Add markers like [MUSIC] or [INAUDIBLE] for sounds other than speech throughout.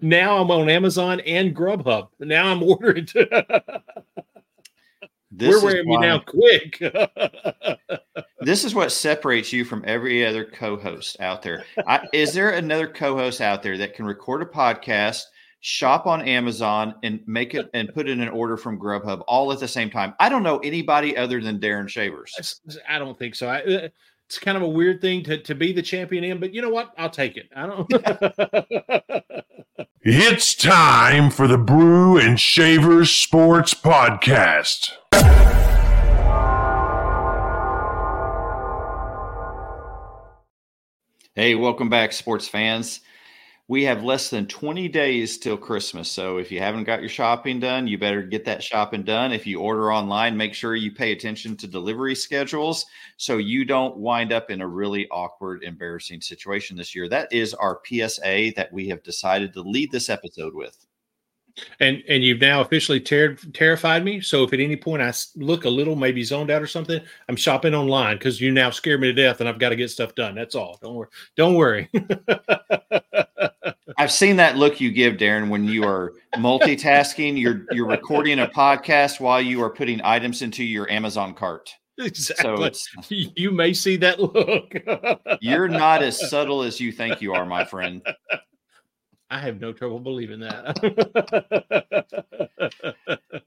now I'm on Amazon and Grubhub. Now I'm ordering. [LAUGHS] We're wearing me now quick. [LAUGHS] this is what separates you from every other co-host out there. I, is there another co-host out there that can record a podcast, shop on Amazon, and make it and put in an order from Grubhub all at the same time? I don't know anybody other than Darren Shavers. I don't think so. I, uh, it's kind of a weird thing to, to be the champion in, but you know what? I'll take it. I don't. [LAUGHS] it's time for the Brew and Shavers Sports Podcast. Hey, welcome back, sports fans. We have less than 20 days till Christmas. So if you haven't got your shopping done, you better get that shopping done. If you order online, make sure you pay attention to delivery schedules so you don't wind up in a really awkward, embarrassing situation this year. That is our PSA that we have decided to lead this episode with. And and you've now officially ter- terrified me. So if at any point I look a little maybe zoned out or something, I'm shopping online because you now scare me to death, and I've got to get stuff done. That's all. Don't worry. Don't worry. [LAUGHS] I've seen that look you give, Darren, when you are multitasking. You're you're recording a podcast while you are putting items into your Amazon cart. Exactly. So [LAUGHS] you may see that look. you're not as subtle as you think you are, my friend. I have no trouble believing that. [LAUGHS]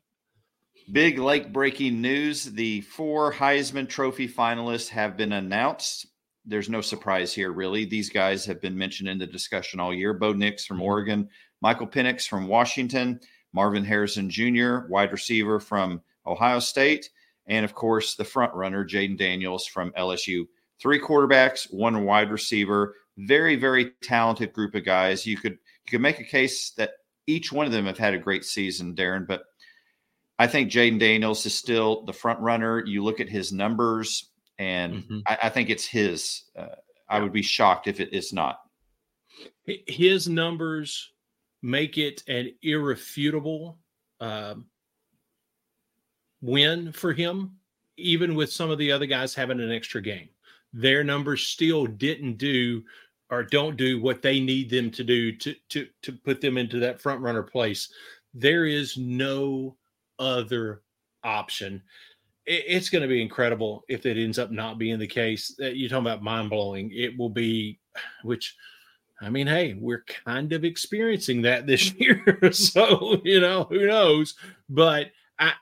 Big lake breaking news. The four Heisman Trophy finalists have been announced. There's no surprise here, really. These guys have been mentioned in the discussion all year. Bo Nix from mm-hmm. Oregon, Michael Penix from Washington, Marvin Harrison Jr., wide receiver from Ohio State, and of course, the front runner, Jayden Daniels from LSU. Three quarterbacks, one wide receiver. Very, very talented group of guys. You could you can make a case that each one of them have had a great season, Darren, but I think Jayden Daniels is still the front runner. You look at his numbers, and mm-hmm. I, I, think it's his. Uh, I would be shocked if it is not. His numbers make it an irrefutable um, win for him, even with some of the other guys having an extra game. Their numbers still didn't do or don't do what they need them to do to to to put them into that front runner place. There is no other option. it's going to be incredible if it ends up not being the case. Uh, that you're talking about mind blowing. It will be, [SIGHS] which, I mean, hey, we're kind of experiencing that this mm-hmm. year. [LAUGHS] so you know, who knows? But I,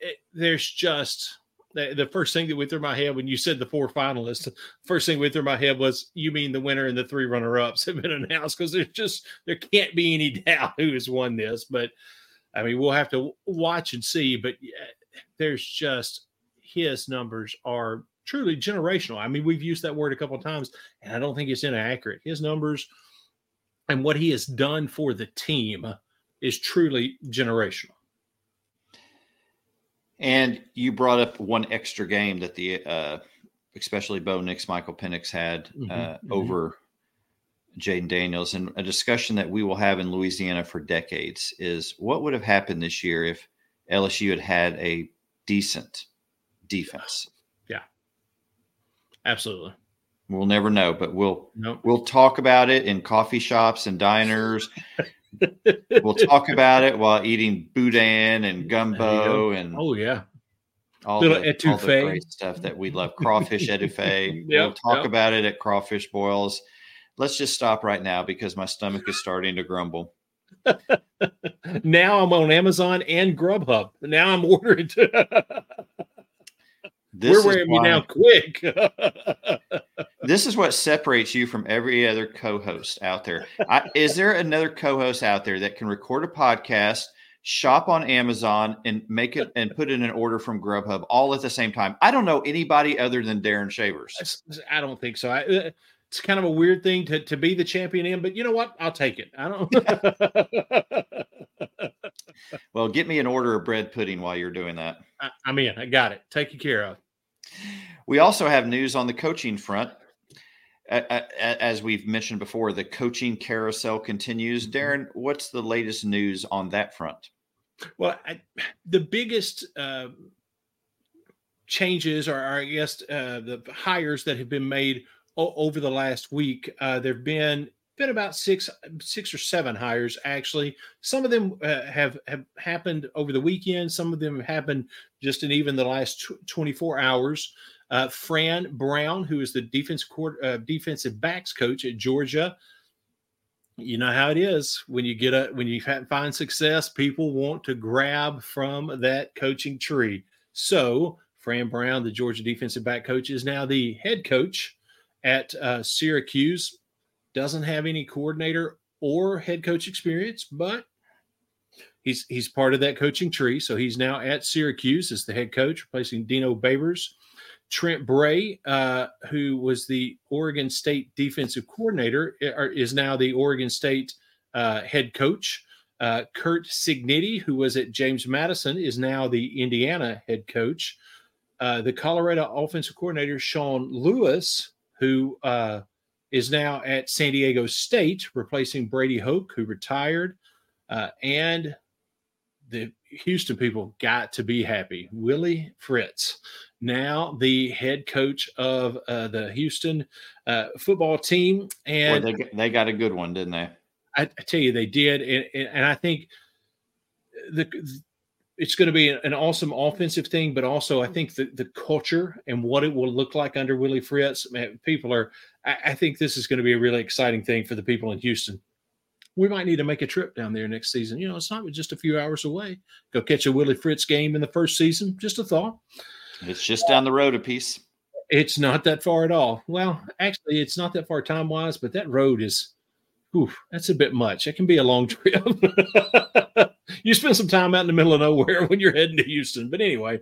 it, there's just the, first thing that went through my head when you said the four finalists, first thing went through my head was you mean the winner and the three runner ups have been announced because there's just there can't be any [LAUGHS] doubt who has won this. But I mean, we'll have to watch and see. But there's just his numbers are truly generational. I mean, we've used that word a couple of times, and I don't think it's inaccurate. His numbers and what he has done for the team is truly generational. And you brought up one extra game that the, uh, especially Bo Nix, Michael Penix had mm-hmm, uh, mm-hmm. over Jayden Daniels. And a discussion that we will have in Louisiana for decades is what would have happened this year if LSU had had a decent defense? Yeah, absolutely. We'll never know, but we'll nope. we'll talk about it in coffee shops and [LAUGHS] diners we'll talk about it while eating boudin and gumbo and oh yeah, all, the, all the great stuff that we love. Crawfish [LAUGHS] etouffee. yep, we'll talk yep. about it at crawfish boils. Let's just stop right now because my stomach is starting to grumble. [LAUGHS] now I'm on Amazon and Grubhub. Now I'm [LAUGHS] ordering. We're wearing me now quick. [LAUGHS] this is what separates you from every other co-host out there. I, is there another co-host out there that can record a podcast, shop on Amazon, and make it and put in an order from Grubhub all at the same time? I don't know anybody other than Darren Shavers. I don't think so. I, uh, it's kind of a weird thing to, to be the champion in, but you know what? I'll take it. I don't. [LAUGHS] well, get me an order of bread pudding while you're doing that. I, I'm in. I got it. Take you care of. We also have news on the coaching front. As we've mentioned before, the coaching carousel continues. Mm-hmm. Darren, what's the latest news on that front? Well, I, the biggest uh, changes are, I guess, uh, the hires that have been made o- over the last week. Uh, there have been been about six six or seven hires actually. Some of them uh, have have happened over the weekend. Some of them have happened just in even the last tw- 24 hours. Uh, Fran Brown, who is the defense court, uh, defensive backs coach at Georgia, you know how it is when you get a when you find success, people want to grab from that coaching tree. So Fran Brown, the Georgia defensive back coach, is now the head coach at uh, Syracuse doesn't have any coordinator or head coach experience, but he's he's part of that coaching tree. So he's now at Syracuse as the head coach, replacing Dino Babers. Trent Bray, uh, who was the Oregon State defensive coordinator, is now the Oregon State uh, head coach. Uh, Curt Cignetti, who was at James Madison, is now the Indiana head coach. Uh, the Colorado offensive coordinator, Sean Lewis, who uh, is now at San Diego State, replacing Brady Hoke, who retired. Uh, and the Houston people got to be happy. Willie Fritz, now the head coach of uh, the Houston uh, football team. And they, they got a good one, didn't they? I, I tell you, they did. And, and I think the it's going to be an awesome offensive thing, but also I mm. think the, the culture and what it will look like under Willie Fritz, man, people are, I, I, think this is going to be a really exciting thing for the people in Houston. We might need to make a trip down there next season. You know, it's not just a few hours away. Go catch a Willie Fritz game in the first season. Just a thought. It's just down the road a piece. It's not that far at all. Well, actually, it's not that far time wise, but that road is, whew, that's a bit much. It can be a long [LAUGHS] trip. You spend some time out in the middle of nowhere [LAUGHS] when you're heading to Houston. But anyway,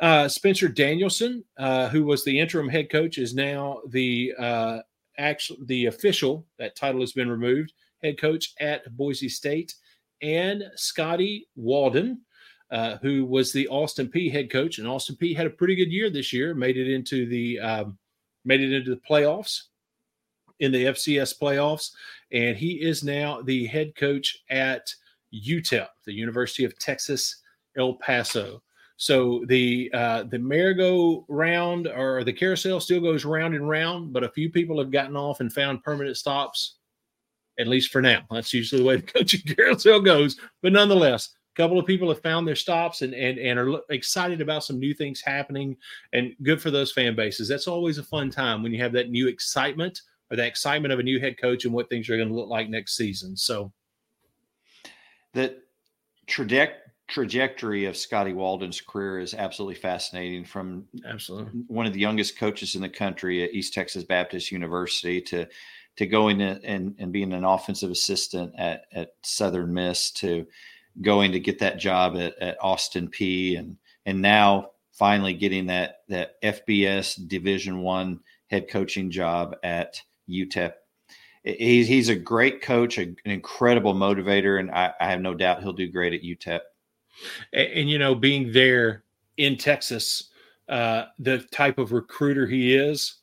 uh, Spencer Danielson, uh, who was the interim head coach, is now the uh, actual the official. That title has been removed. Head coach at Boise State, and Scotty Walden, uh, who was the Austin Peay head coach, and Austin Peay had a pretty good year this year. Made it into the um, made it into the playoffs in the FCS playoffs, and he is now the head coach at UTEP, the University of Texas El Paso. So the uh, the merry-go-round or the carousel still goes round and round, but a few people have gotten off and found permanent stops, at least for now. That's usually the way the [LAUGHS] coaching carousel goes. But nonetheless, a couple of people have found their stops and and and are excited about some new things happening, and good for those fan bases. That's always a fun time when you have that new excitement or the excitement of a new head coach and what things are going to look like next season. So the traje- trajectory of Scotty Walden's career is absolutely fascinating. From absolutely one of the youngest coaches in the country at East Texas Baptist University to to going and, and being an offensive assistant at, at Southern Miss to going to get that job at, at Austin Peay and and now finally getting that that FBS Division One head coaching job at UTEP he's he's a great coach, an incredible motivator, and I, I, have no doubt he'll do great at UTEP. And, and you know, being there in Texas, uh, the type of recruiter he is,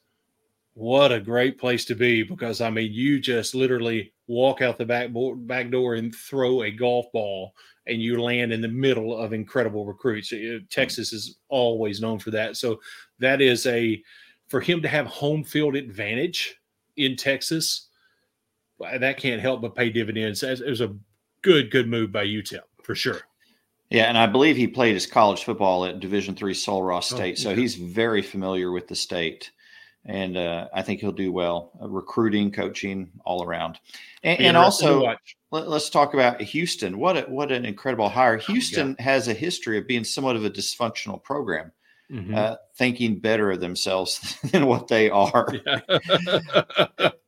what a great place to be because I mean, you just literally walk out the back back door and throw a golf ball, and you land in the middle of incredible recruits. Texas is always known for that, so that is a for him to have home field advantage in Texas that can't help but pay dividends. It was a good, good move by UTEP for sure. Yeah, and I believe he played his college football at Division three Sul Ross oh, State, oh, yeah. so he's very familiar with the state, and uh, I think he'll do well. Uh, recruiting, coaching, all around, and, and also let, us talk about Houston. What a, what an incredible hire! Oh, Houston yeah. has a history of being somewhat of a dysfunctional program. Mm-hmm. Uh, thinking better of themselves [LAUGHS] than what they are. Yeah. [LAUGHS]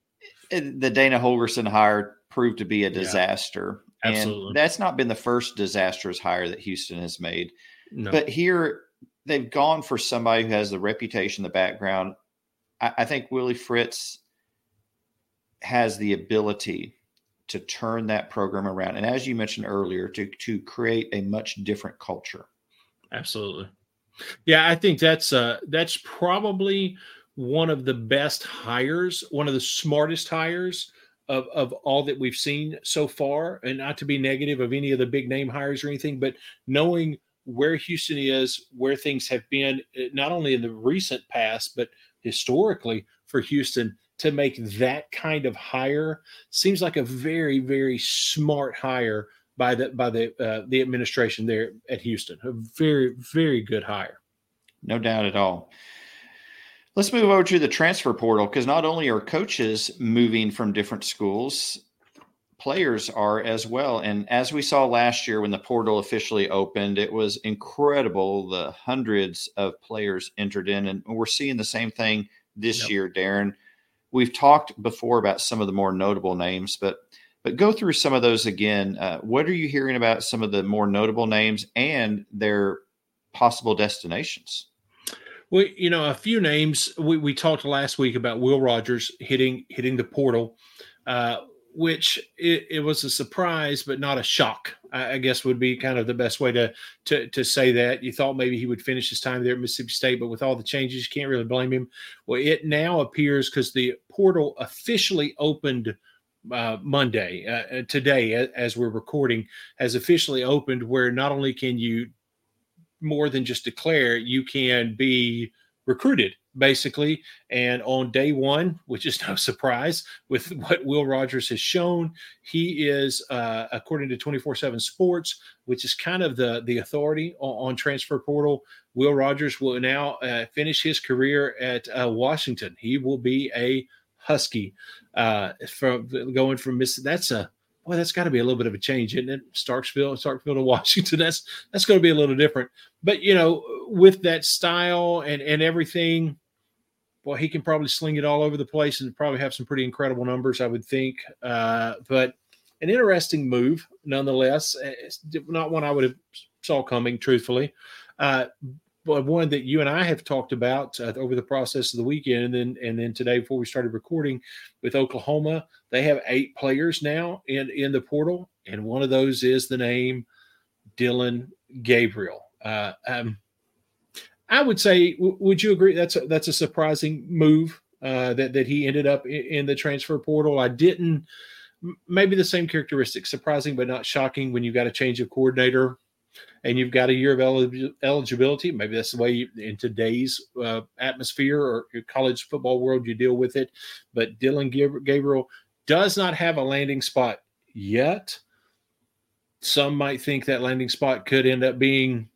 the Dana Holgorsen hire proved to be a disaster. Yeah, absolutely. And that's not been the first disastrous hire that Houston has made. No. But here they've gone for somebody who has the reputation, the background. I, I think Willie Fritz has the ability to turn that program around. And as you mentioned earlier, to to create a much different culture. Absolutely. Yeah, I think that's uh that's probably one of the best hires, one of the smartest hires of, of all that we've seen so far. And not to be negative of any of the big name hires or anything, but knowing where Houston is, where things have been, eh, not only in the recent past, but historically for Houston, to make that kind of hire seems like a very very smart hire by the by the uh, the administration there at Houston. A very very good hire. No doubt at all. Let's move over to the transfer portal because not only are coaches moving from different schools, players are as well. And as we saw last year when the portal officially opened, it was incredible the hundreds of players entered in. And we're seeing the same thing this yep. year, Darren. We've talked before about some of the more notable names, but but go through some of those again. Uh, what are you hearing about some of the more notable names and their possible destinations? Well, you know, a few names. We, we talked last week about Will Rogers hitting hitting the portal, uh, which it, it, was a surprise, but not a shock. I, I, guess would be kind of the best way to, to to say that. You thought maybe he would finish his time there at Mississippi State, but with all the changes, you can't really blame him. Well, it now appears because the portal officially opened. Uh, Monday, uh, today, as we're recording, has officially opened. Where not only can you more than just declare, you can be recruited basically. And on day one, which is no [LAUGHS] surprise with what Will Rogers has shown, he is, uh, according to 24 7 Sports, which is kind of the, the authority on, on transfer portal, Will Rogers will now uh, finish his career at uh, Washington. He will be a Husky uh, from going from Miss. That's a boy, that's got to be a little bit of a change, isn't it? Starkville, Starkville to [LAUGHS] Washington. That's that's going to be a little different. But you know, with that style and and everything, well, he can probably sling it all over the place and probably have some pretty incredible numbers, I would think. Uh, but an interesting move, nonetheless. It's not one I would have saw coming, truthfully. Uh, one that you and I have talked about uh, over the process of the weekend, and then and then today before we started recording with Oklahoma, they have eight players now in in the portal, and one of those is the name Dillon Gabriel. Uh, um, I would say, w- would you agree that's a, that's a surprising move uh, that that he ended up in, in the transfer portal? I didn't. Maybe the same characteristics, surprising but not shocking when you got a change of coordinator and you've got a year of eligibility. Maybe that's the way you, in today's uh, atmosphere or college football world you deal with it. But Dillon Gabriel does not have a landing spot yet. Some might think that landing spot could end up being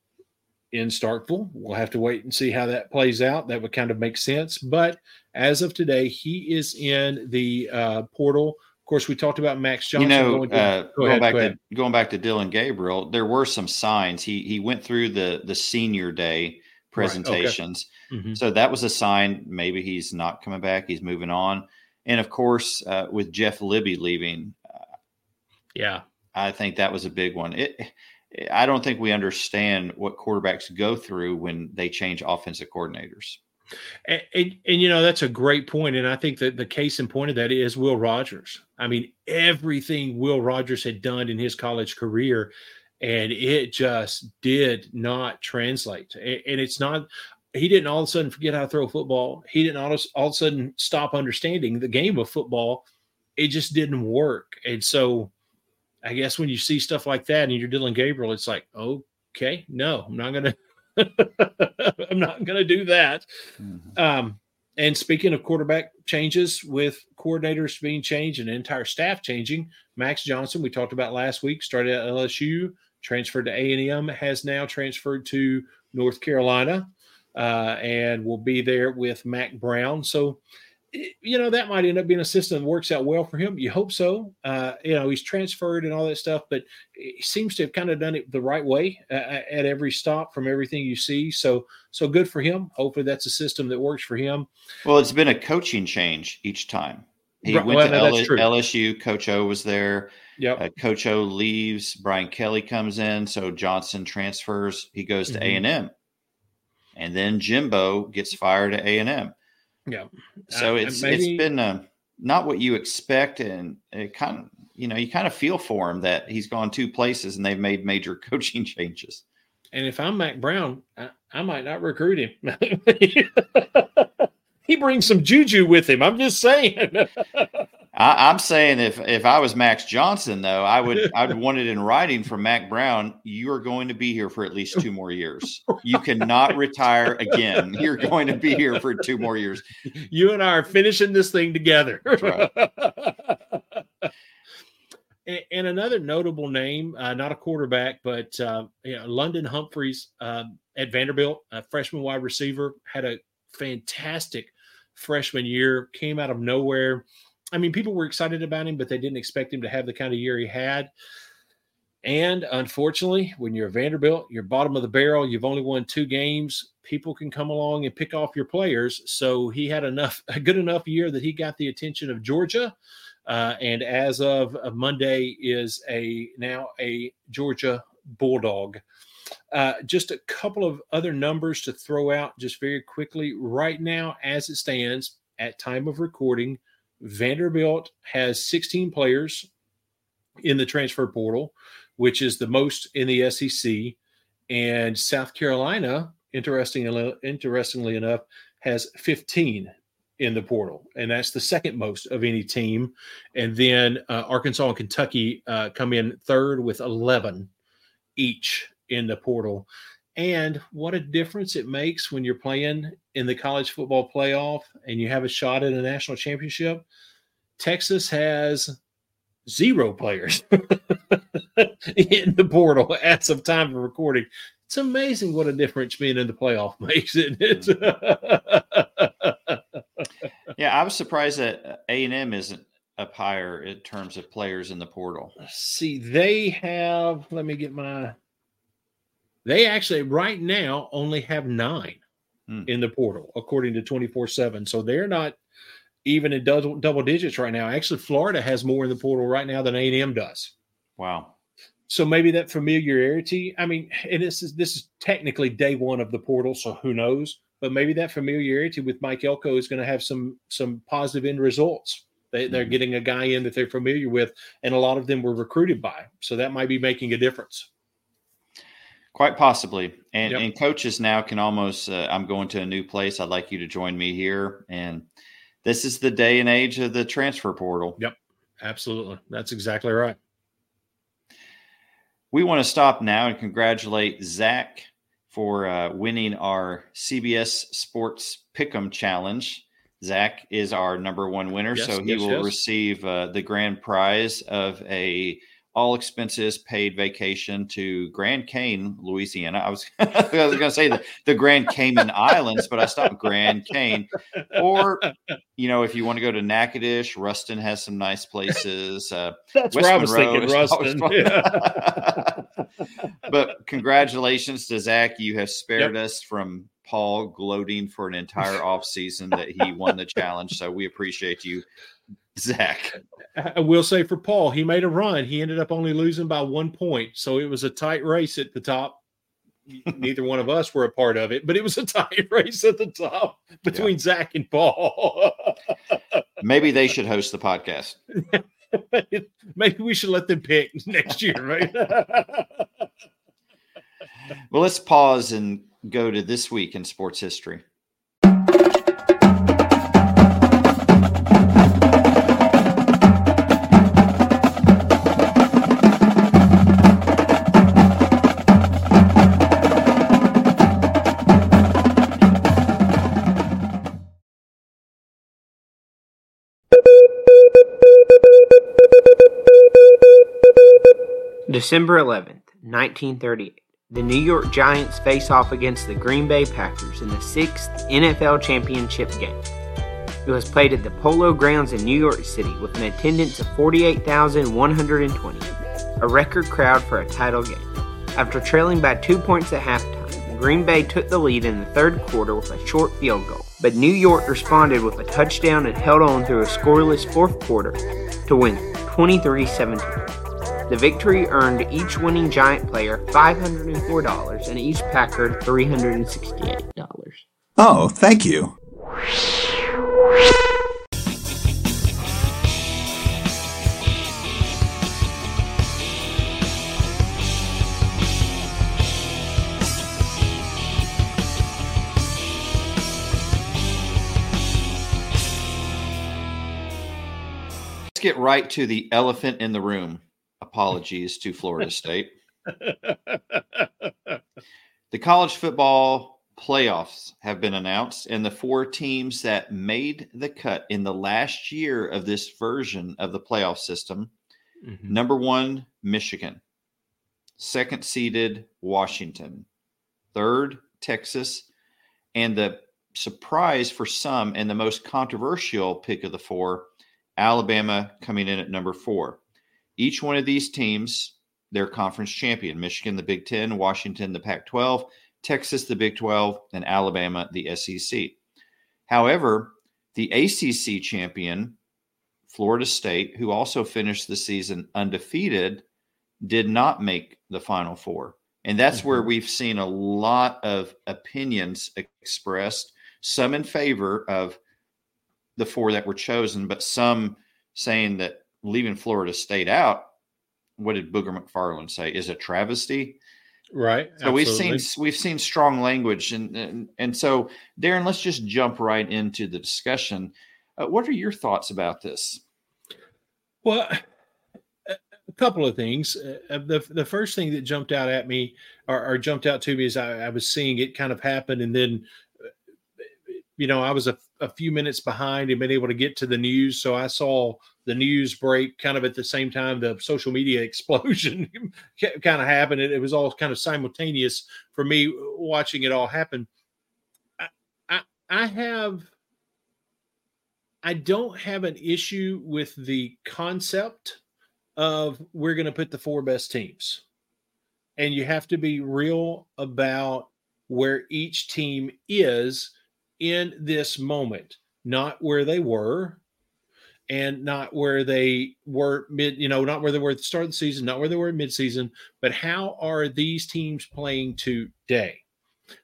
in Starkville. We'll have to wait and see how that plays out. That would kind of make sense. But as of today, he is in the uh, portal course, we talked about Max Johnson. You know, going, uh, go going ahead, back to going back to Dillon Gabriel, there were some signs. He he went through the the senior day presentations, right, okay. mm-hmm. so that was a sign. Maybe he's not coming back. He's moving on, and of course, uh, with Jeff Lebby leaving, uh, yeah, I think that was a big one. It. I don't think we understand what quarterbacks go through when they change offensive coordinators. And, and, and, you know that's a great point, and I think that the case in point of that is Will Rogers. I mean, everything Will Rogers had done in his college career, and it just did not translate. And, and it's not. He didn't all of a sudden forget how to throw a football. He didn't all of, all of a sudden stop understanding the game of football. It just didn't work, and so I guess when you see stuff like that and you're Dillon Gabriel, it's like, okay, no, I'm not gonna [LAUGHS] I'm not going to do that. Mm-hmm. Um, and speaking of quarterback changes, with coordinators being changed and entire staff changing, Max Johnson, we talked about last week, started at LSU, transferred to A&M, has now transferred to North Carolina, uh, and will be there with Mack Brown. So you know that might end up being a system that works out well for him. You hope so. Uh, you know he's transferred and all that stuff, but he seems to have kind of done it the right way uh, at every stop from everything you see. So so good for him. Hopefully that's a system that works for him. Well, it's been a coaching change each time. He right, went well, to no, LSU. Coach O was there. Yeah. Uh, Coach O leaves. Brian Kelly comes in. So Johnson transfers. He goes to A and M, and then Jimbo gets fired at A and M. Yeah. So uh, it's maybe, it's been uh, not what you expect, and it kind of you know you kind of feel for him that he's gone two places and they've made major [LAUGHS] coaching changes. And if I'm Mack Brown, I, I might not recruit him. [LAUGHS] he brings some juju with him. I'm just saying. [LAUGHS] I, am saying if if I was Max Johnson, though, I would [LAUGHS] I'd want it in writing from Mack Brown. You are going to be here for at least two more years. [LAUGHS] You cannot retire again. You're going to be here for two more years. You and I are finishing this thing together. Right. and, and, another notable name, uh, not a quarterback, but uh, you know, London Humphreys uh, at Vanderbilt, a freshman wide receiver, had a fantastic freshman year. Came out of nowhere I mean, people were excited about him, but they didn't expect him to have the kind of year he had. And unfortunately, when you're a Vanderbilt, you're bottom of the barrel, you've only won two games, people can come along and pick off your players. So he had enough, [LAUGHS] a good enough year that he got the attention of Georgia. Uh, and as of, of Monday, is a now a Georgia Bulldog. Uh, just a couple of other numbers to throw out just very quickly. Right now, as it stands at time of recording, Vanderbilt has 16 players in the transfer portal, which is the most in the SEC. And South Carolina, interestingly, interestingly enough, has 15 in the portal, and that's the second most of any team. And then uh, Arkansas and Kentucky uh, come in third with 11 each in the portal. And what a difference it makes when you're playing in the college football playoff and you have a shot at a national championship. Texas has zero players [LAUGHS] in the portal at of time of recording. It's amazing what a difference being in the playoff [LAUGHS] makes, isn't it? Mm-hmm. yeah, I was surprised that A and M isn't up higher in terms of players in the portal. See, they have. Let me get my they actually, right now, only have nine hmm. in the portal, according to 24 7. So they're not even in double, double digits right now. Actually, Florida has more in the portal right now than A&M does. Wow. So maybe that familiarity. I mean, and this is this is technically day one of the portal, so who knows? But maybe that familiarity with Mike Elko is going to have some some positive end results. They, they're mm-hmm. getting a guy in that they're familiar with, and a lot of them were recruited by. So that might be making a difference. Quite possibly. And, yep. and coaches now can almost, uh, I'm going to a new place. I'd like you to join me here. And this is the day and age of the transfer portal. Yep. Absolutely. That's exactly right. We want to stop now and congratulate Zach for uh, winning our CBS Sports Pick'em Challenge. Zach is our number one winner, yes, so he yes, will yes. receive uh, the grand prize of a all expenses paid vacation to Grand Cane, Louisiana. I was, [LAUGHS] I was going to say the, the Grand Cayman Islands, but I stopped Grand Cane. Or, you know, if you want to go to Natchitoches, Ruston has some nice places. Uh, That's West where I was Monroe thinking, Ruston. Yeah. [LAUGHS] but congratulations to Zach. You have spared yep. us from Paul gloating for an entire off season that he won the challenge. So we appreciate you Zach. I will say for Paul, he made a run. He ended up only losing by one point. So it was a tight race at the top. Neither one of us were a part of it, but it was a [LAUGHS] tight race at the top between yeah. Zach and Paul. [LAUGHS] Maybe they should host the podcast. [LAUGHS] Maybe we should let them pick next year, right? well, let's pause and go to this week in sports history. December 11th, 1938, the New York Giants face off against the Green Bay Packers in the sixth NFL championship game. It was played at the Polo Grounds in New York City with an attendance of 48,120, a record crowd for a title game. After trailing by two points at halftime, Green Bay took the lead in the third quarter with a short field goal, but New York responded with a touchdown and held on through a scoreless fourth quarter to win 23 17. The victory earned each winning Giant player $504 and each Packer $368. Oh, thank you. Let's get right to the elephant in the room. Apologies to Florida State. [LAUGHS] the college football playoffs have been announced, and the four teams that made the cut in the last year of this version of the playoff system Mm-hmm. number one, Michigan, second seeded, Washington, third, Texas, and the surprise for some and the most controversial pick of the four, Alabama coming in at number four. Each one of these teams, their conference champion Michigan, the Big Ten, Washington, the Pac 12, Texas, the Big 12, and Alabama, the SEC. However, the ACC champion, Florida State, who also finished the season undefeated, did not make the Final Four. And that's where Mhm. we've seen a lot of opinions expressed, some in favor of the four that were chosen, but some saying that leaving Florida State out, what did Booger McFarland say? Is a travesty. Right. So we've seen we've seen strong language, and and, and so Darren, let's just jump right into the discussion. Uh, what are your thoughts about this? Well, a couple of things. Uh, the the first thing that jumped out at me or, or jumped out to me is I, I was seeing it kind of happen, and then uh, you know I was a, a few minutes behind and been able to get to the news, so I saw the news break kind of at the same time the social media [LAUGHS] explosion [LAUGHS] kind of happened. It, it was all kind of simultaneous for me watching it all happen. I I, I have. I don't have an issue with the concept of we're going to put the four best teams. And you have to be real about where each team is in this moment, not where they were and not where they were mid, you know, not where they were at the start of the season, not where they were midseason, but how are these teams playing today?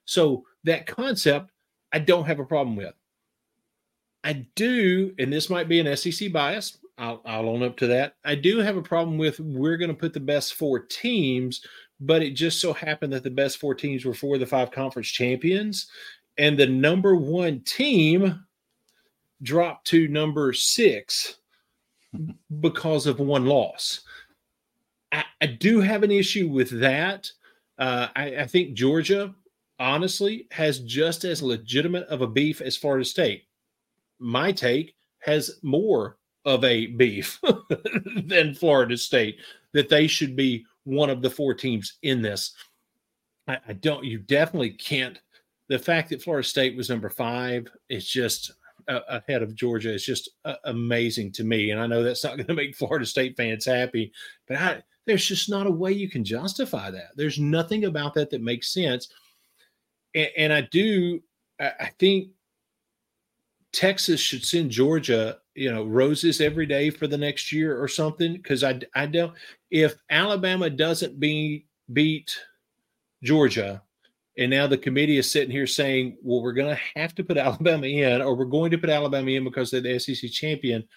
So that concept, I don't have a problem with. I do, and this might be an SEC bias. I'll, I'll own up to that. I do have a problem with we're going to put the best four teams, but it just so happened that the best four teams were four of the five conference champions, and the number one team dropped to number six because of one loss. I, I do have an issue with that. Uh, I, I think Georgia, honestly, has just as legitimate of a beef as Florida State my take has more of a beef [LAUGHS] than Florida State that they should be one of the four teams in this. I, I, don't. You definitely can't. The fact that Florida State was number five is just ahead of Georgia is just uh, amazing to me. And I know that's not going to make Florida State fans happy, but I, there's just not a way you can justify that. There's nothing about that that makes sense. And, and I do. I, think Texas should send Georgia, you know, roses every day for the next year or something. Because I, I don't. If Alabama doesn't beat beat Georgia, and now the committee is sitting here saying, "Well, we're going to have to put [LAUGHS] Alabama in, or we're going to put Alabama in because they're the SEC champion."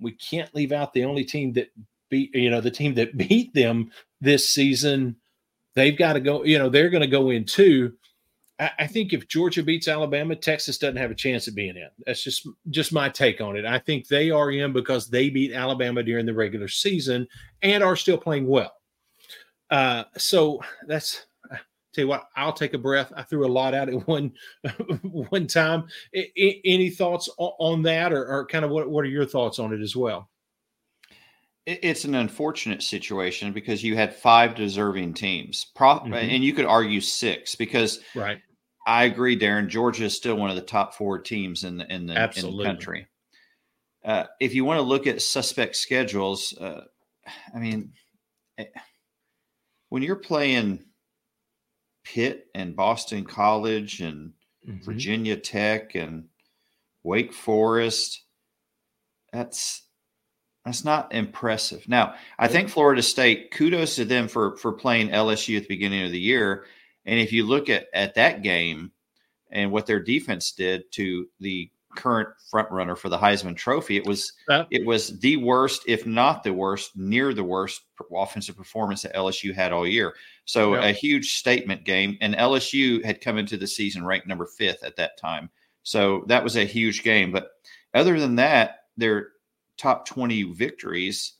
We can't leave out the only team that beat, you know, the team that [LAUGHS] beat them this season. They've got to go. You know, they're going to go in too. I think if Georgia beats Alabama, Texas doesn't have a chance of being in. That's just just my take on it. I think they are in because they beat Alabama during the regular season and are still playing well. Uh, so that's tell you what. I'll take a breath. I threw a lot out at [LAUGHS] one one time. I, I, any thoughts on, on that, or, or kind of what what are your thoughts on it as well? It's an unfortunate situation because you had five deserving teams, Pro- mm-hmm. and you could argue six because right. I agree, Darren. Georgia is still one of the top four teams in the in the, in the country. Uh, if you want to look at suspect schedules, uh, I mean, when you're playing Pitt and Boston College and mm-hmm. Virginia Tech and Wake Forest, that's that's not impressive. Now, I think Florida State, kudos to them for for playing LSU at the beginning of the year. And if you look at at that game and what their defense did to the current front runner for the Heisman Trophy, it was uh, it was the worst, if not the worst, near the worst offensive performance that LSU had all year. So yeah. a huge statement game. And LSU had come into the season ranked number fifth at that time. So that was a huge game. But other than that, their top 20 victories.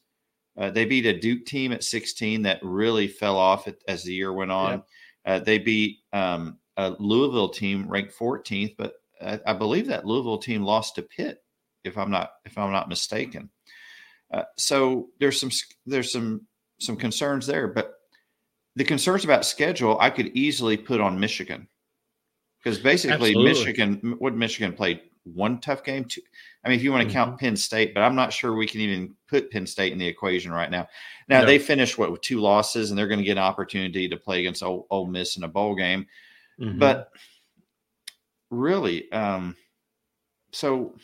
Uh, they beat a Duke team at 16 that really fell off as the year went on. Uh, they beat um, a Louisville team ranked 14th, but I, I, believe that Louisville team lost to Pitt, if I'm not if I'm not mistaken. Uh, so there's some there's some some concerns there, but the concerns about schedule I could easily put on Michigan because basically Absolutely. Michigan would Michigan play one tough game. Two, I mean, if you want to mm-hmm. count Penn State, but I'm not sure we can even put Penn State in the equation right now. Now no. they finished what with two losses, and they're going to get an opportunity to play against Ole, Ole Miss in a bowl game. Mm-hmm. But really, um, so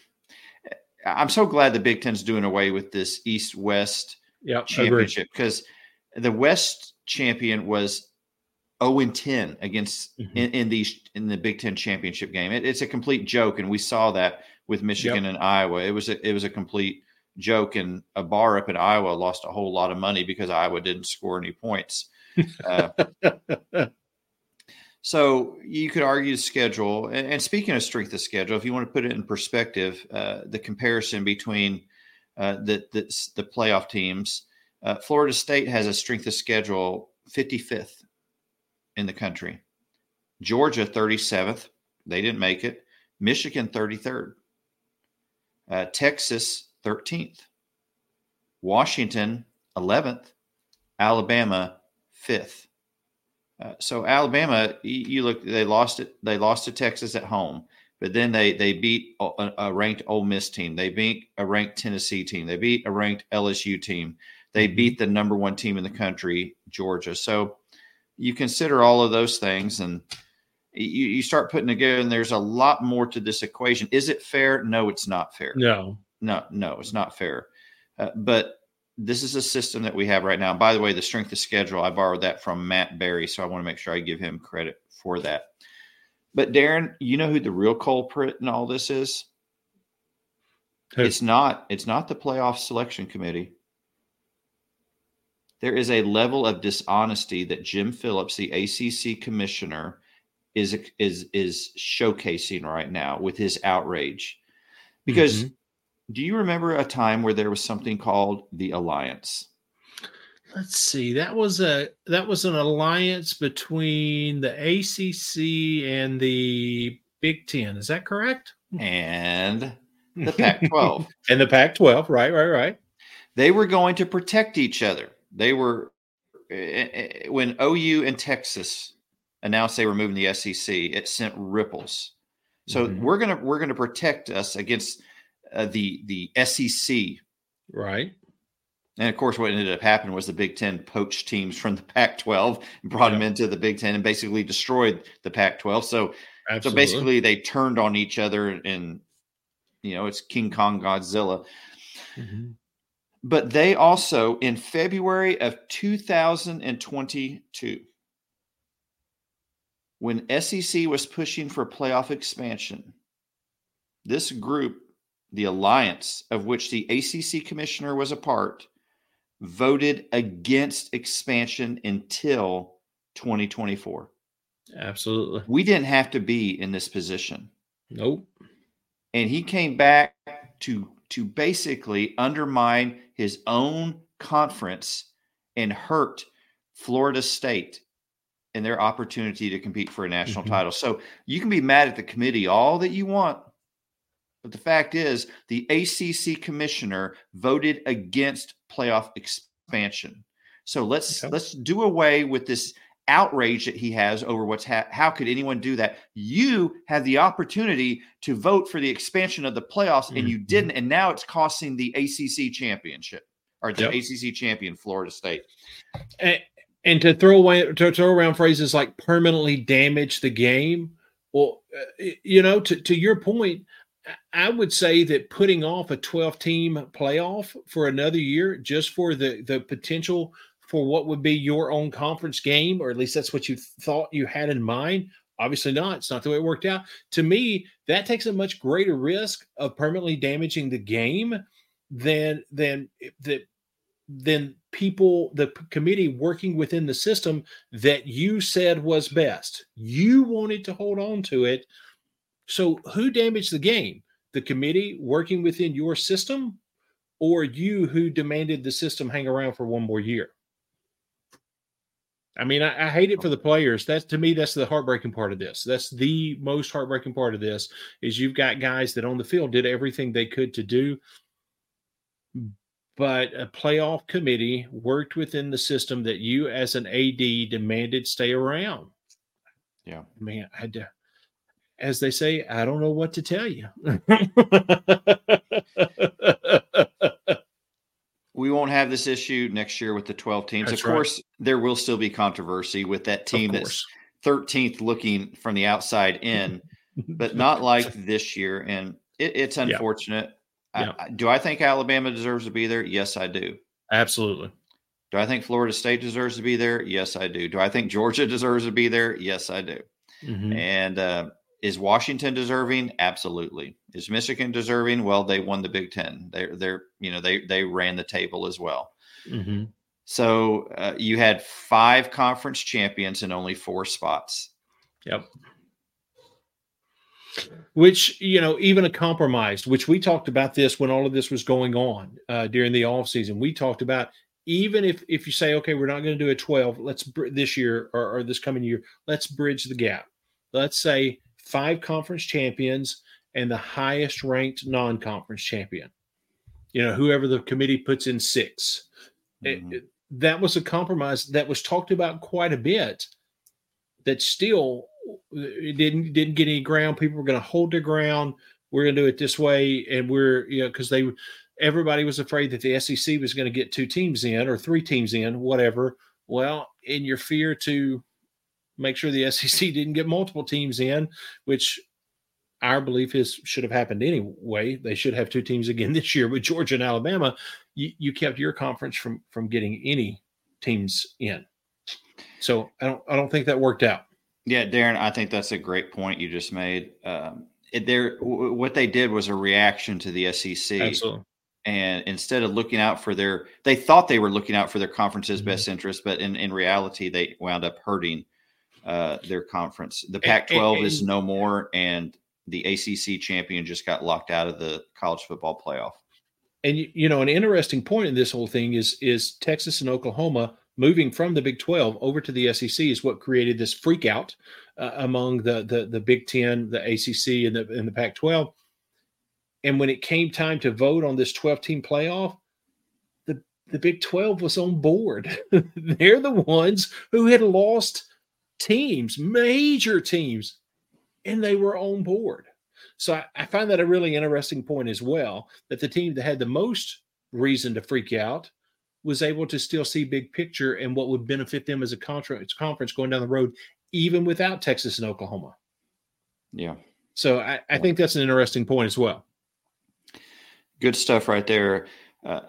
I'm so glad the Big Ten's doing away with this East West yep, championship because the West champion was 0 and 10 against mm-hmm. in, in these in the Big Ten championship game. It, it's a complete joke, and we saw that with Michigan yep. and Iowa. It was a, it was a complete joke, and a bar up in Iowa lost a whole lot of money because Iowa didn't score any points. Uh, [LAUGHS] so you could argue the schedule. And, and, speaking of strength of schedule, if you want to put it in perspective, uh, the comparison between uh, the, the, the playoff teams, uh, Florida State has a strength of schedule 55th in the country. Georgia 37th, they didn't make it. Michigan 33rd. Uh, Texas 13th. Washington 11th. Alabama 5th. Uh, so Alabama, you, look, they lost it. They lost to Texas at home, but then they they beat a, a, ranked Ole Miss team. They beat a ranked Tennessee team. They beat a ranked LSU team. They mm-hmm. beat the number one team in the country, Georgia. So you consider all of those things and you, you start putting together and there's a lot more to this equation. Is it fair? No it's not fair. No. No no it's not fair. Uh, but this is a system that we have right now. By the way the strength of schedule i borrowed that from matt barry so i want to make sure i give him credit for that. But darren you know who the real culprit in all this is? Who? it's not it's not the playoff selection committee there is a level of dishonesty that Jim Phillips, the ACC commissioner, is is is showcasing right now with his outrage. Because mm-hmm. do you remember a time where there was something called the alliance? Let's see. That was a that was an alliance between the ACC and the Big 10. Is that correct? And the [LAUGHS] Pac 12. and the Pac 12. Right, right, right. They were going to protect each other. They were eh, eh, when OU and Texas announced they were moving the SEC. It sent ripples. So mm-hmm. we're gonna we're gonna protect us against uh, the the SEC, right? And of course, what ended up happening was the Big Ten poached teams from the Pac-12 and brought yeah. them into the Big Ten and basically destroyed the Pac-12. So, Absolutely. so basically, they turned on each other, and you know, it's King Kong Godzilla. Mm-hmm. But they also, in February of 2022, when SEC was pushing for playoff expansion, this group, the alliance of which the ACC commissioner was a part, voted against expansion until 2024. Absolutely. We didn't have to be in this position. Nope. And he came back to to basically undermine his own conference and hurt Florida State in their opportunity to compete for a national mm-hmm. title. So you can be mad at the committee all that you want. But the fact is, the ACC commissioner voted against playoff expansion. So let's let's do away with this outrage that he has over what's ha- how could anyone do that you had the opportunity to vote for the expansion of the playoffs mm-hmm. and you mm-hmm. didn't and now it's costing the ACC championship or the yep. ACC champion Florida State and, and to throw away to throw around phrases like permanently damage the game well uh, you know to, to your point I would say that putting off a 12 team playoff for another year just for the the potential for what would be your own conference game, or at least that's what you thought you had in mind. Obviously not. It's not the way it worked out. To me, that takes a much greater risk of permanently damaging the game than than eh, the than people the committee working within the system that you said was best. You wanted to hold on to it. So who damaged the game? The committee working within your system or you who demanded the system hang around for one more year? I mean, I, I, hate it for the players. That's to me, that's the heartbreaking part of this. That's the most heartbreaking part of this is you've got guys that on the field did everything they could to do, but a playoff committee worked within the system that you as an AD demanded stay around. Yeah, man, I, as they say, I don't know what to tell you. [LAUGHS] we won't have this issue next year with the 12 teams. That's of course. There will still be controversy with that team that's 13th looking from the outside in, [LAUGHS] but not like this year. And it, it's unfortunate. Yeah. I, do I think Alabama deserves to be there? Yes, I do. Absolutely. Do I think Florida State deserves to be there? Yes, I do. Do I think Georgia [LAUGHS] deserves to be there? Yes, I do. Mm-hmm. And uh, is Washington deserving? Absolutely. Is Michigan deserving? Well, they won the Big Ten. They're they're you know they they ran the table as well. Mm-hmm. So uh, you had five conference champions in only four spots. Yep. Which you know, even a compromise, Which we talked about this when all of this was going on uh, during the off season. We talked about even if if you say, okay, we're not going to do a twelve, let's this year or, or this coming year, let's bridge the gap. Let's say five conference champions and the highest ranked non conference champion. You know, whoever the committee puts in 6 mm-hmm. it, it, that was a compromise that was talked about quite a bit. That still didn't didn't get any ground. People were going to hold their ground. We're going to do it this way, and we're you know because they everybody was afraid that the SEC was going to get two teams in or three teams in, whatever. Well, in your fear to make sure the [LAUGHS] SEC didn't get multiple teams in, which our belief is should have happened anyway. They should have two teams again [LAUGHS] this year with Georgia and Alabama. You, you kept your conference from from getting any teams in. So I don't I don't think that worked out. Yeah, Darren, I think that's a great point you just made. Um, there, what they did was a reaction to the SEC. Absolutely. And instead of looking out for their, they thought they were looking out for their conference's mm-hmm. best interest, but in, in reality, they wound up hurting uh, their conference. The Pac-12 is no more, and the ACC champion just got locked out of the college football playoff. And you know, an interesting point in this whole thing is is Texas and Oklahoma moving from the Big 12 over to the SEC is what created this freak out uh, among the, the the Big 10, the ACC and the and the Pac-12. And when it came time to vote on this 12 team playoff, the the Big 12 was on board. [LAUGHS] They're the ones who had lost teams, major teams, and they were on board. So I, I, find that a really interesting point as well that the team that had the most reason to freak out was able to still see big picture and what would benefit them as a conference conference going down the road, even without Texas and Oklahoma. Yeah. So I, I think that's an interesting point as well. Good stuff right there. Uh,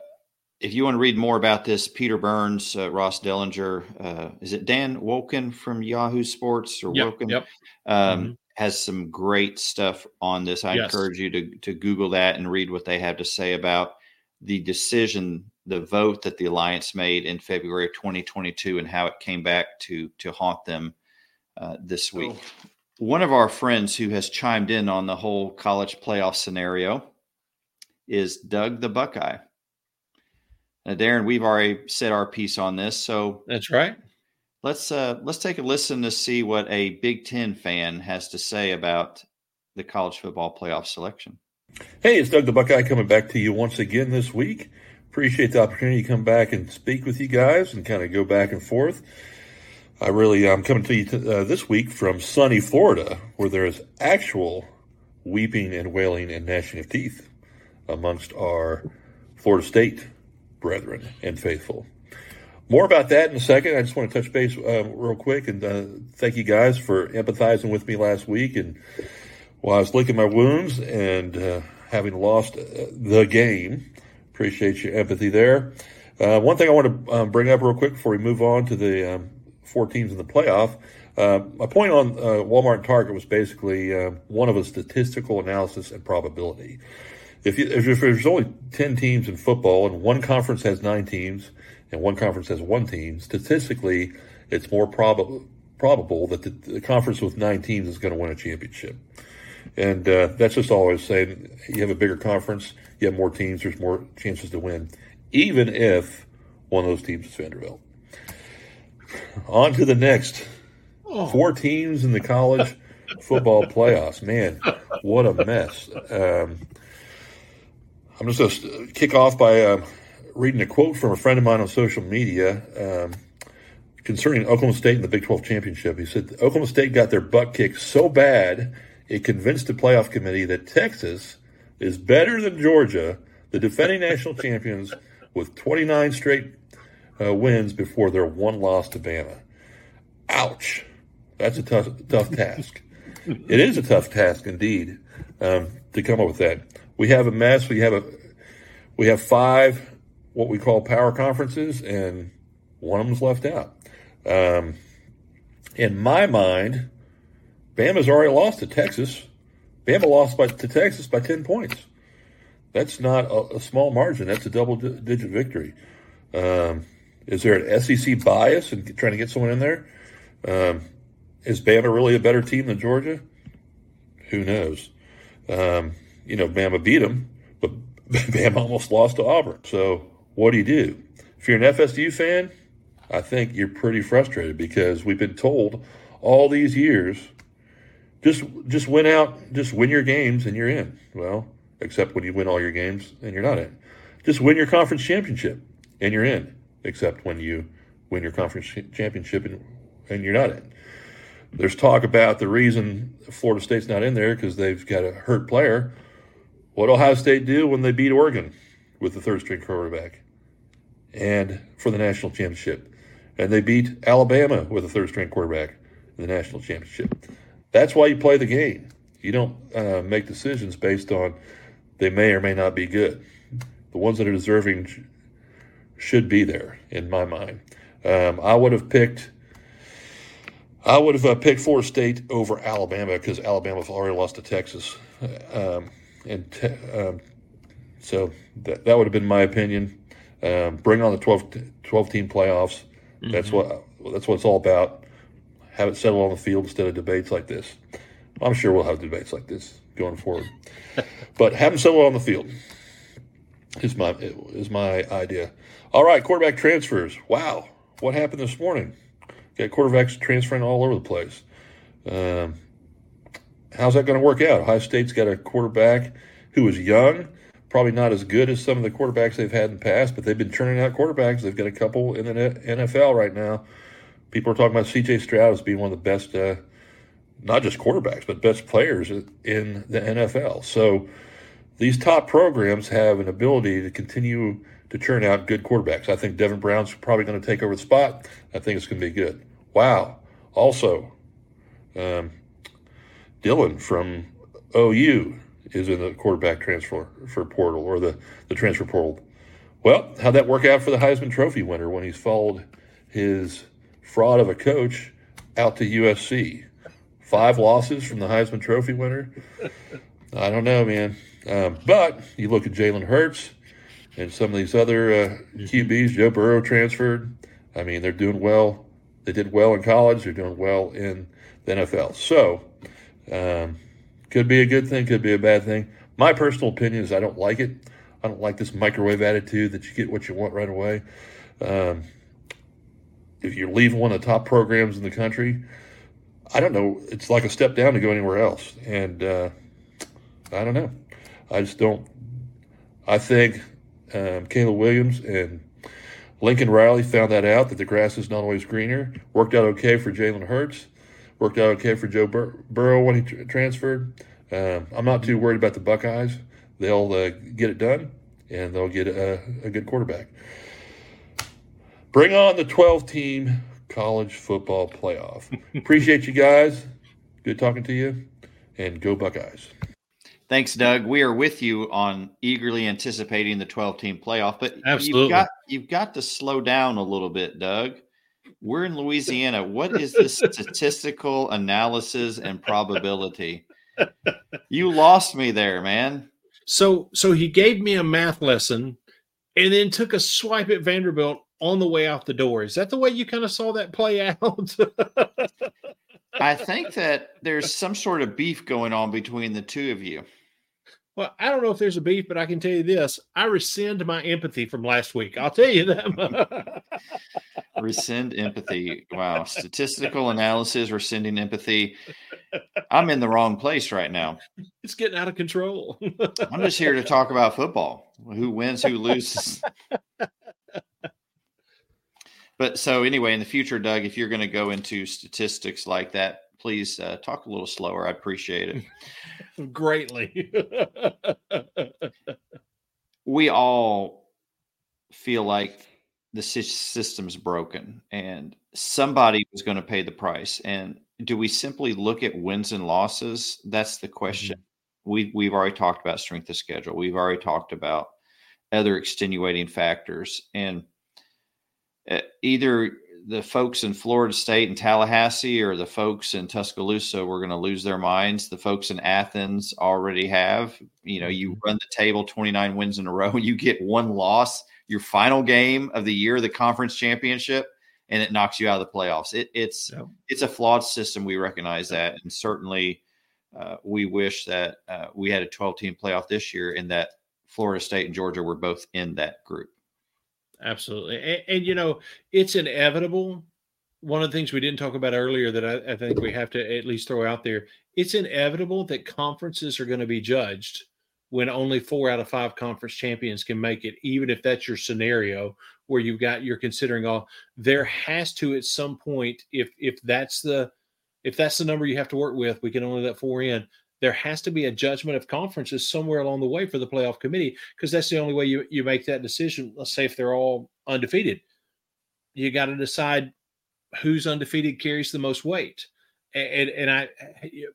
if you want to read more about this, Peter Burns, uh, Ross Dellenger, uh, is it Dan Wolken from Yahoo Sports or yep, Wolken? Yep. Um, mm-hmm. Has some great stuff on this. I yes. encourage you to to Google that and read what they have to say about the decision, the vote that the alliance made in February of 2022, and how it came back to to haunt them uh, this week. Oh. One of our friends who has chimed in on the whole college playoff scenario is Doug the Buckeye. Now, Darren, we've already said our piece on this, so that's right. Let's uh, let's take a listen to see what a Big Ten fan has to say about the college football playoff selection. Hey, it's Doug the Buckeye coming back to you once again this week. Appreciate the opportunity to come back and speak with you guys and kind of go back and forth. I really am coming to you to, uh, this week from sunny Florida, where there is actual weeping and wailing and gnashing of teeth amongst our Florida State brethren and faithful. More about that in a second. I just want to touch base uh, real quick and uh, thank you guys for empathizing with me last week. And while I was licking my wounds and uh, having lost uh, the game, appreciate your empathy there. Uh, one thing I want to um, bring up real quick before we move on to the um, four teams in the playoff. Uh, my point on Walmart and Target was basically one of a statistical analysis and probability if, you, if, there's only 10 teams in football and one conference has nine teams and one conference has one team, statistically, it's more probable probable that the, the, conference with nine teams is going to win a championship. And uh, that's just was saying. You have a bigger conference, you have more teams, there's more chances to win, even if one of those teams is Vanderbilt. On to the next. Oh. Four teams in the college football [LAUGHS] playoffs. Man, what a mess. Um, I'm just going to kick off by uh, reading a quote from a friend of mine on social media um, concerning Oklahoma State and the Big 12 championship. He said Oklahoma State got their butt kicked so bad it convinced the playoff committee that Texas is better than Georgia, the defending national champions, with 29 straight uh, wins before their one loss to Bama. Ouch. That's a tough, tough task. It is a tough task indeed um, to come up with that. We have a mess. We have a we have five what we call power conferences, and one of them's left out. Um, in my mind, Bama's already lost to Texas. Bama lost by, to Texas by ten points. That's not a, a small margin. That's a double-digit victory. Um, is there an SEC bias in trying to get someone in there? Um, is Bama really a better team than Georgia? Who knows? Um, you know, Bama beat them, but [LAUGHS] Bama almost lost to Auburn. So what do you do? If you're an FSU fan, I think you're pretty frustrated because we've been told all these years, just just win out, just win your games and you're in. Well, except when you win all your games and you're not in. Just win your conference championship and you're in, except when you win your conference championship and, and you're not in. There's talk about the reason Florida State's not in there because they've got a hurt player. What Ohio State do when they beat Oregon with the third string quarterback and for the national championship? And they beat Alabama with a third string quarterback in the national championship. That's why you play the game. You don't uh, make decisions based on they may or may not be good. The ones that are deserving should be there, in my mind. Um, I would have picked I would have uh, picked Florida State over Alabama because Alabama's already lost to Texas, um, and te- um, so that that would have been my opinion. Um, bring on the 12, 12 team playoffs. Mm-hmm. That's what that's what it's all about. Have it settled on the field instead of debates like this. I'm sure we'll have debates like this going forward, [LAUGHS] but have them settle on the field is my is my idea. All right, quarterback transfers. Wow, what happened this morning? Got quarterbacks transferring all over the place. Um, how's that going to work out? Ohio State's got a quarterback who is young, probably not as good as some of the quarterbacks they've had in the past, but they've been turning out quarterbacks. They've got a couple in the NFL right now. People are talking about C.J. Stroud as being one of the best, uh, not just quarterbacks, but best players in the NFL. So these top programs have an ability to continue to churn out good quarterbacks. I think Devin Brown's probably going to take over the spot. I think it's going to be good. Wow. Also, um, Dillon from OU is in the quarterback transfer for portal or the, the transfer portal. Well, how'd that work out for the Heisman Trophy winner when he's followed his fraud of a coach out to USC? Five losses from the Heisman Trophy winner. I don't know, man. Um, but you look at Jalen Hurts and some of these other uh. QBs. Joe Burrow transferred. I mean, they're doing well. They did well in college. They're doing well in the NFL. So, um, could be a good thing, could be a bad thing. My personal opinion is I don't like it. I don't like this microwave attitude that you get what you want right away. Um, if you're leaving one of the top programs in the country, I don't know. It's like a step down to go anywhere else. And uh, I don't know. I just don't. I think um, Caleb Williams and Lincoln Riley found that out that the grass is not always greener. Worked out okay for Jalen Hurts. Worked out okay for Joe Bur- Burrow when he tr- transferred. Um, I'm not too worried about the Buckeyes. They'll uh, get it done, and they'll get a, a good quarterback. Bring on the 12 team college football playoff. Appreciate you guys. Good talking to you, and go Buckeyes. Thanks, Doug. We are with you on eagerly anticipating the 12 team playoff, but Absolutely. you've got you've got to slow down a little bit, Doug. We're in Louisiana. What is the statistical analysis and probability? You lost me there, man. So so he gave me a math lesson and then took a swipe at Vanderbilt on the way out the door. Is that the way you kind of saw that play out? I think that there's some sort of beef going on between the two of you. Well, I don't know if there's a beef, but I can tell you this: I rescind my empathy from last week. I'll tell you that. rescind empathy. Wow, statistical analysis, rescinding empathy. I'm in the wrong place right now. It's getting out of control. I'm just here to talk about football. Who wins? Who loses? [LAUGHS] but so anyway, in the future, Doug, if you're going to go into statistics like that, please uh, talk a little slower. I appreciate it. [LAUGHS] greatly. [LAUGHS] we all feel like the system's broken and somebody was going to pay the price. And do we simply look at wins and losses? That's the question. Mm-hmm. We, we've already talked about strength of schedule. We've already talked about other extenuating factors. And uh, either the folks in Florida State and Tallahassee or the folks in Tuscaloosa were going to lose their minds. The folks in Athens already have. You know, you mm-hmm. run the table 29 wins in a row, and [LAUGHS] you get one loss, your final game of the year, the conference championship, and it knocks you out of the playoffs. It, it's yeah. it's a flawed system. We recognize that, and certainly uh, we wish that uh, we had a 12 team playoff this year, and that Florida State and Georgia were both in that group absolutely. And, and, you know, it's inevitable. One of the things we didn't talk about earlier that I, I think we have to at least throw out there it's inevitable that conferences are going to be judged when only four out of five conference champions can make it, even if that's your scenario where you've got you're considering all there has to at some point, if if that's the if that's the number you have to work with, we can only let four in there has to be a judgment of conferences somewhere along the way for the playoff committee because that's the only way you, you make that decision. Let's say if they're all undefeated, you got to decide who's undefeated carries the most weight. And, and I,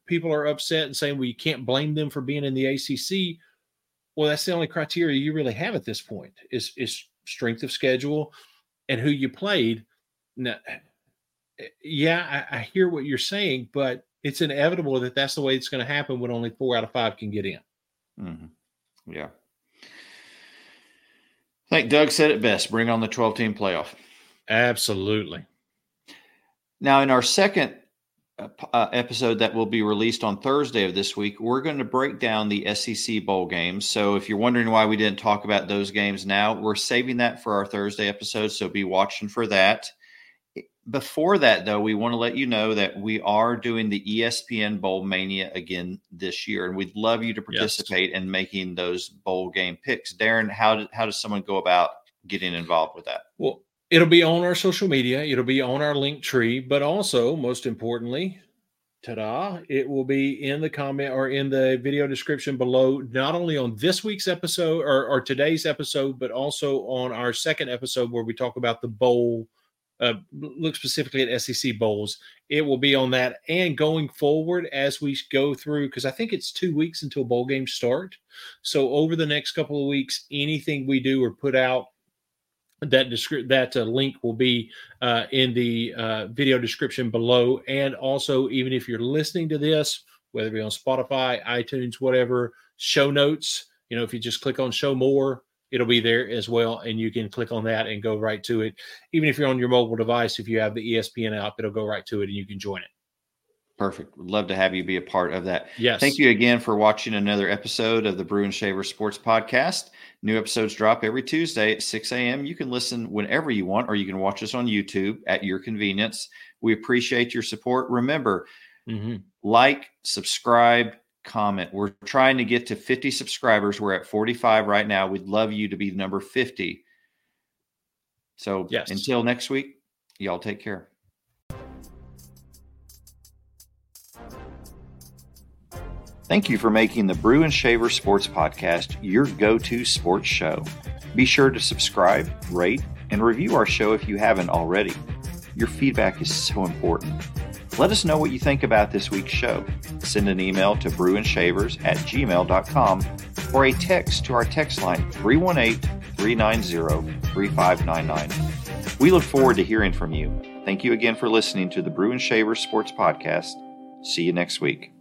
people are upset and saying, well, you can't blame them for being in the ACC. Well, that's the only criteria you really have at this point is is strength of schedule and who you played. Now, eh, yeah, I, I hear what you're saying, but it's inevitable that that's the way it's going to happen when only four out of five can get in. Mm-hmm. Yeah. I think Doug said it best bring on the 12 team playoff. Absolutely. Now, in our second uh, uh episode that will be released on Thursday of this week, we're going to break down the SEC bowl games. So, if you're wondering why we didn't talk about those games now, we're saving that for our Thursday episode. So, be watching for that before that, though, we want to let you know that we are doing the ESPN Bowl Mania again this year, and we'd love you to participate yes. in making those bowl game picks. Darren, how did, how does someone go about getting involved with that? Well, it'll be on our social media, it'll be on our link tree, but also, most importantly, ta-da, it will be in the comment or in the video description below, not only on this week's episode or, or today's episode, but also on our second episode where we talk about the bowl – uh, look specifically at SEC bowls. It will be on that and going forward as we go through because I think it's two weeks until bowl games start. So over the next couple of weeks, anything we do or put out that descri- that uh, link will be uh, in the uh, video description below. And also, even if you're listening to this, whether it be on Spotify, iTunes, whatever, show notes. You know, if you just click on show more, it'll be there as well. And you can click on that and go right to it. Even if you're on your mobile device, if you have the ESPN app, it'll go right to it and you can join it. Perfect. Would love to have you be a part of that. Yes. Thank you again for watching another episode of the Brew and Shaver Sports Podcast. New episodes drop every Tuesday at 6 a.m. You can listen whenever you want, or you can watch us on YouTube at your convenience. We appreciate your support. Remember, mm-hmm. like, subscribe, comment. We're trying to get to 50 subscribers. We're at 45 right now. We'd love you to be number 50. So yes. until next week, y'all take care. Thank you for making the Brew and Shaver Sports Podcast your go to sports show. Be sure to subscribe, rate, and review our show if you haven't already. Your feedback is so important. Let us know what you think about this week's show. Send an email to brewandshavers at gmail.com or a text to our text line 318 390 3599. We look forward to hearing from you. Thank you again for listening to the Brew and Shavers Sports Podcast. See you next week.